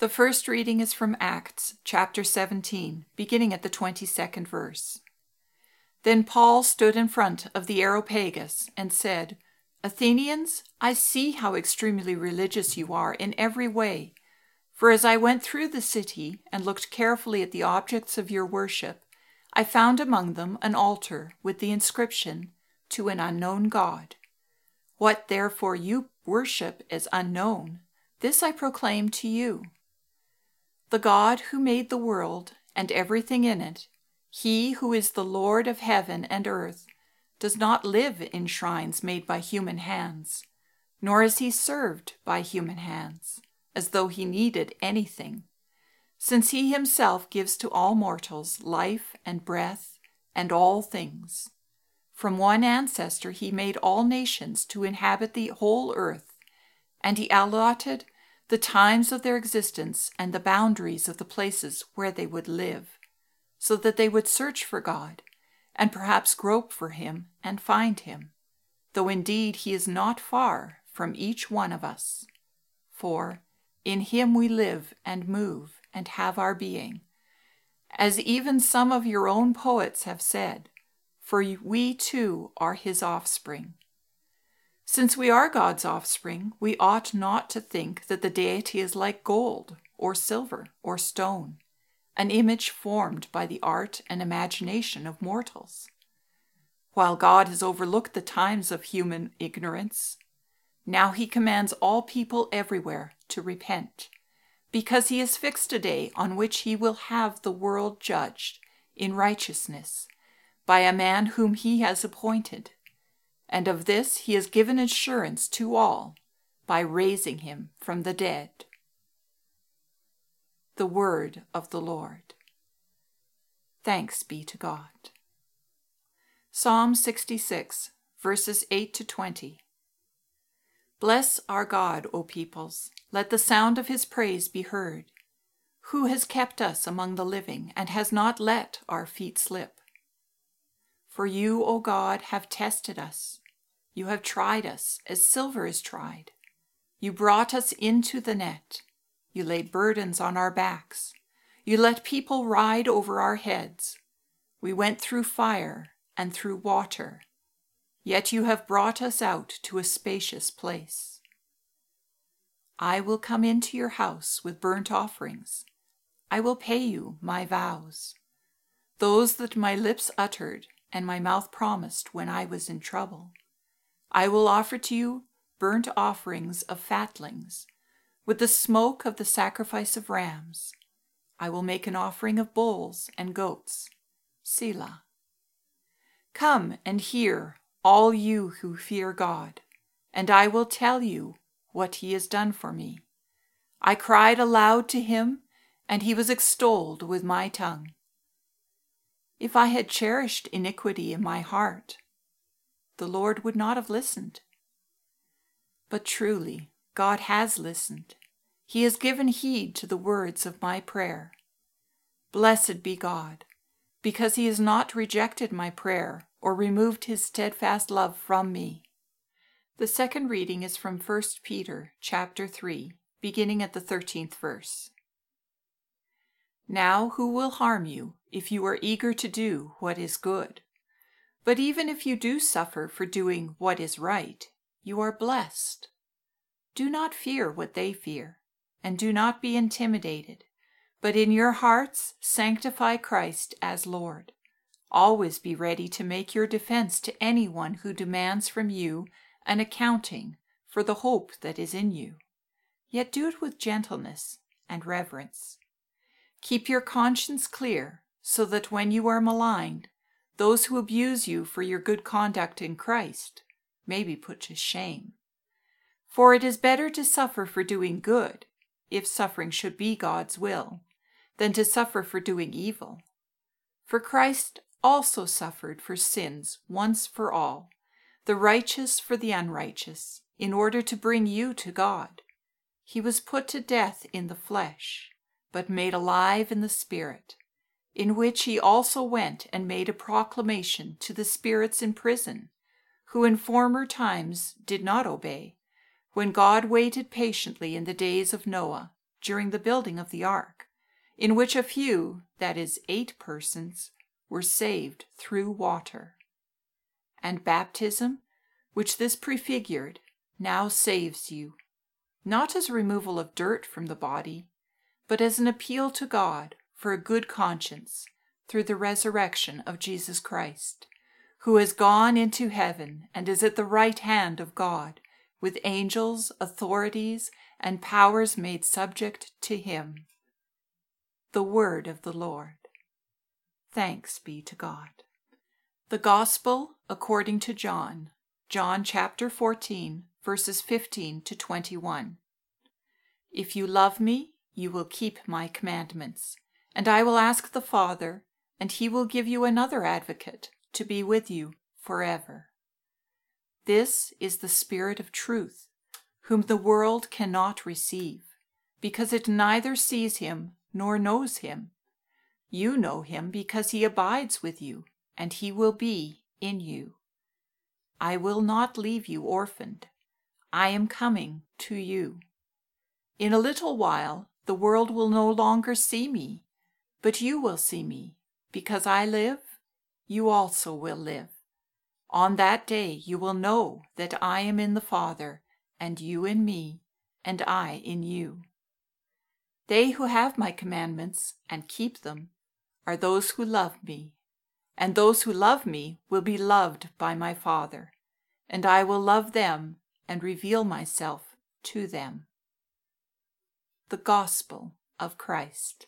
The first reading is from Acts chapter 17, beginning at the 22nd verse. Then Paul stood in front of the Areopagus and said, Athenians, I see how extremely religious you are in every way. For as I went through the city and looked carefully at the objects of your worship, I found among them an altar with the inscription, To an unknown God. What therefore you worship is unknown, this I proclaim to you. The God who made the world and everything in it, he who is the Lord of heaven and earth, does not live in shrines made by human hands, nor is he served by human hands, as though he needed anything, since he himself gives to all mortals life and breath and all things. From one ancestor he made all nations to inhabit the whole earth, and he allotted the times of their existence and the boundaries of the places where they would live, so that they would search for God, and perhaps grope for him and find him, though indeed he is not far from each one of us. For in him we live and move and have our being, as even some of your own poets have said, for we too are his offspring. Since we are God's offspring, we ought not to think that the deity is like gold, or silver, or stone, an image formed by the art and imagination of mortals. While God has overlooked the times of human ignorance, now he commands all people everywhere to repent, because he has fixed a day on which he will have the world judged in righteousness by a man whom he has appointed and of this he has given assurance to all by raising him from the dead. The Word of the Lord. Thanks be to God. Psalm 66, verses 8 to 20. Bless our God, O peoples, let the sound of his praise be heard. Who has kept us among the living and has not let our feet slip? For you, O God, have tested us you have tried us as silver is tried. You brought us into the net. You laid burdens on our backs. You let people ride over our heads. We went through fire and through water. Yet you have brought us out to a spacious place. I will come into your house with burnt offerings. I will pay you my vows, those that my lips uttered and my mouth promised when I was in trouble. I will offer to you burnt offerings of fatlings, with the smoke of the sacrifice of rams. I will make an offering of bulls and goats. Selah. Come and hear, all you who fear God, and I will tell you what he has done for me. I cried aloud to him, and he was extolled with my tongue. If I had cherished iniquity in my heart, the Lord would not have listened. But truly, God has listened. He has given heed to the words of my prayer. Blessed be God, because he has not rejected my prayer or removed his steadfast love from me. The second reading is from 1 Peter chapter 3, beginning at the 13th verse. Now who will harm you if you are eager to do what is good? But even if you do suffer for doing what is right, you are blessed. Do not fear what they fear, and do not be intimidated, but in your hearts sanctify Christ as Lord. Always be ready to make your defense to anyone who demands from you an accounting for the hope that is in you. Yet do it with gentleness and reverence. Keep your conscience clear, so that when you are maligned, those who abuse you for your good conduct in Christ may be put to shame. For it is better to suffer for doing good, if suffering should be God's will, than to suffer for doing evil. For Christ also suffered for sins once for all, the righteous for the unrighteous, in order to bring you to God. He was put to death in the flesh, but made alive in the Spirit in which he also went and made a proclamation to the spirits in prison, who in former times did not obey, when God waited patiently in the days of Noah, during the building of the ark, in which a few, that is, eight persons, were saved through water. And baptism, which this prefigured, now saves you, not as a removal of dirt from the body, but as an appeal to God for a good conscience through the resurrection of Jesus Christ, who has gone into heaven and is at the right hand of God, with angels, authorities, and powers made subject to him. The word of the Lord. Thanks be to God. The Gospel according to John, John chapter 14, verses 15 to 21. If you love me, you will keep my commandments, and I will ask the Father, and he will give you another advocate to be with you forever. This is the Spirit of truth, whom the world cannot receive, because it neither sees him nor knows him. You know him because he abides with you, and he will be in you. I will not leave you orphaned. I am coming to you. In a little while the world will no longer see me, but you will see me. Because I live, you also will live. On that day you will know that I am in the Father, and you in me, and I in you. They who have my commandments and keep them are those who love me, and those who love me will be loved by my Father, and I will love them and reveal myself to them. The Gospel of Christ.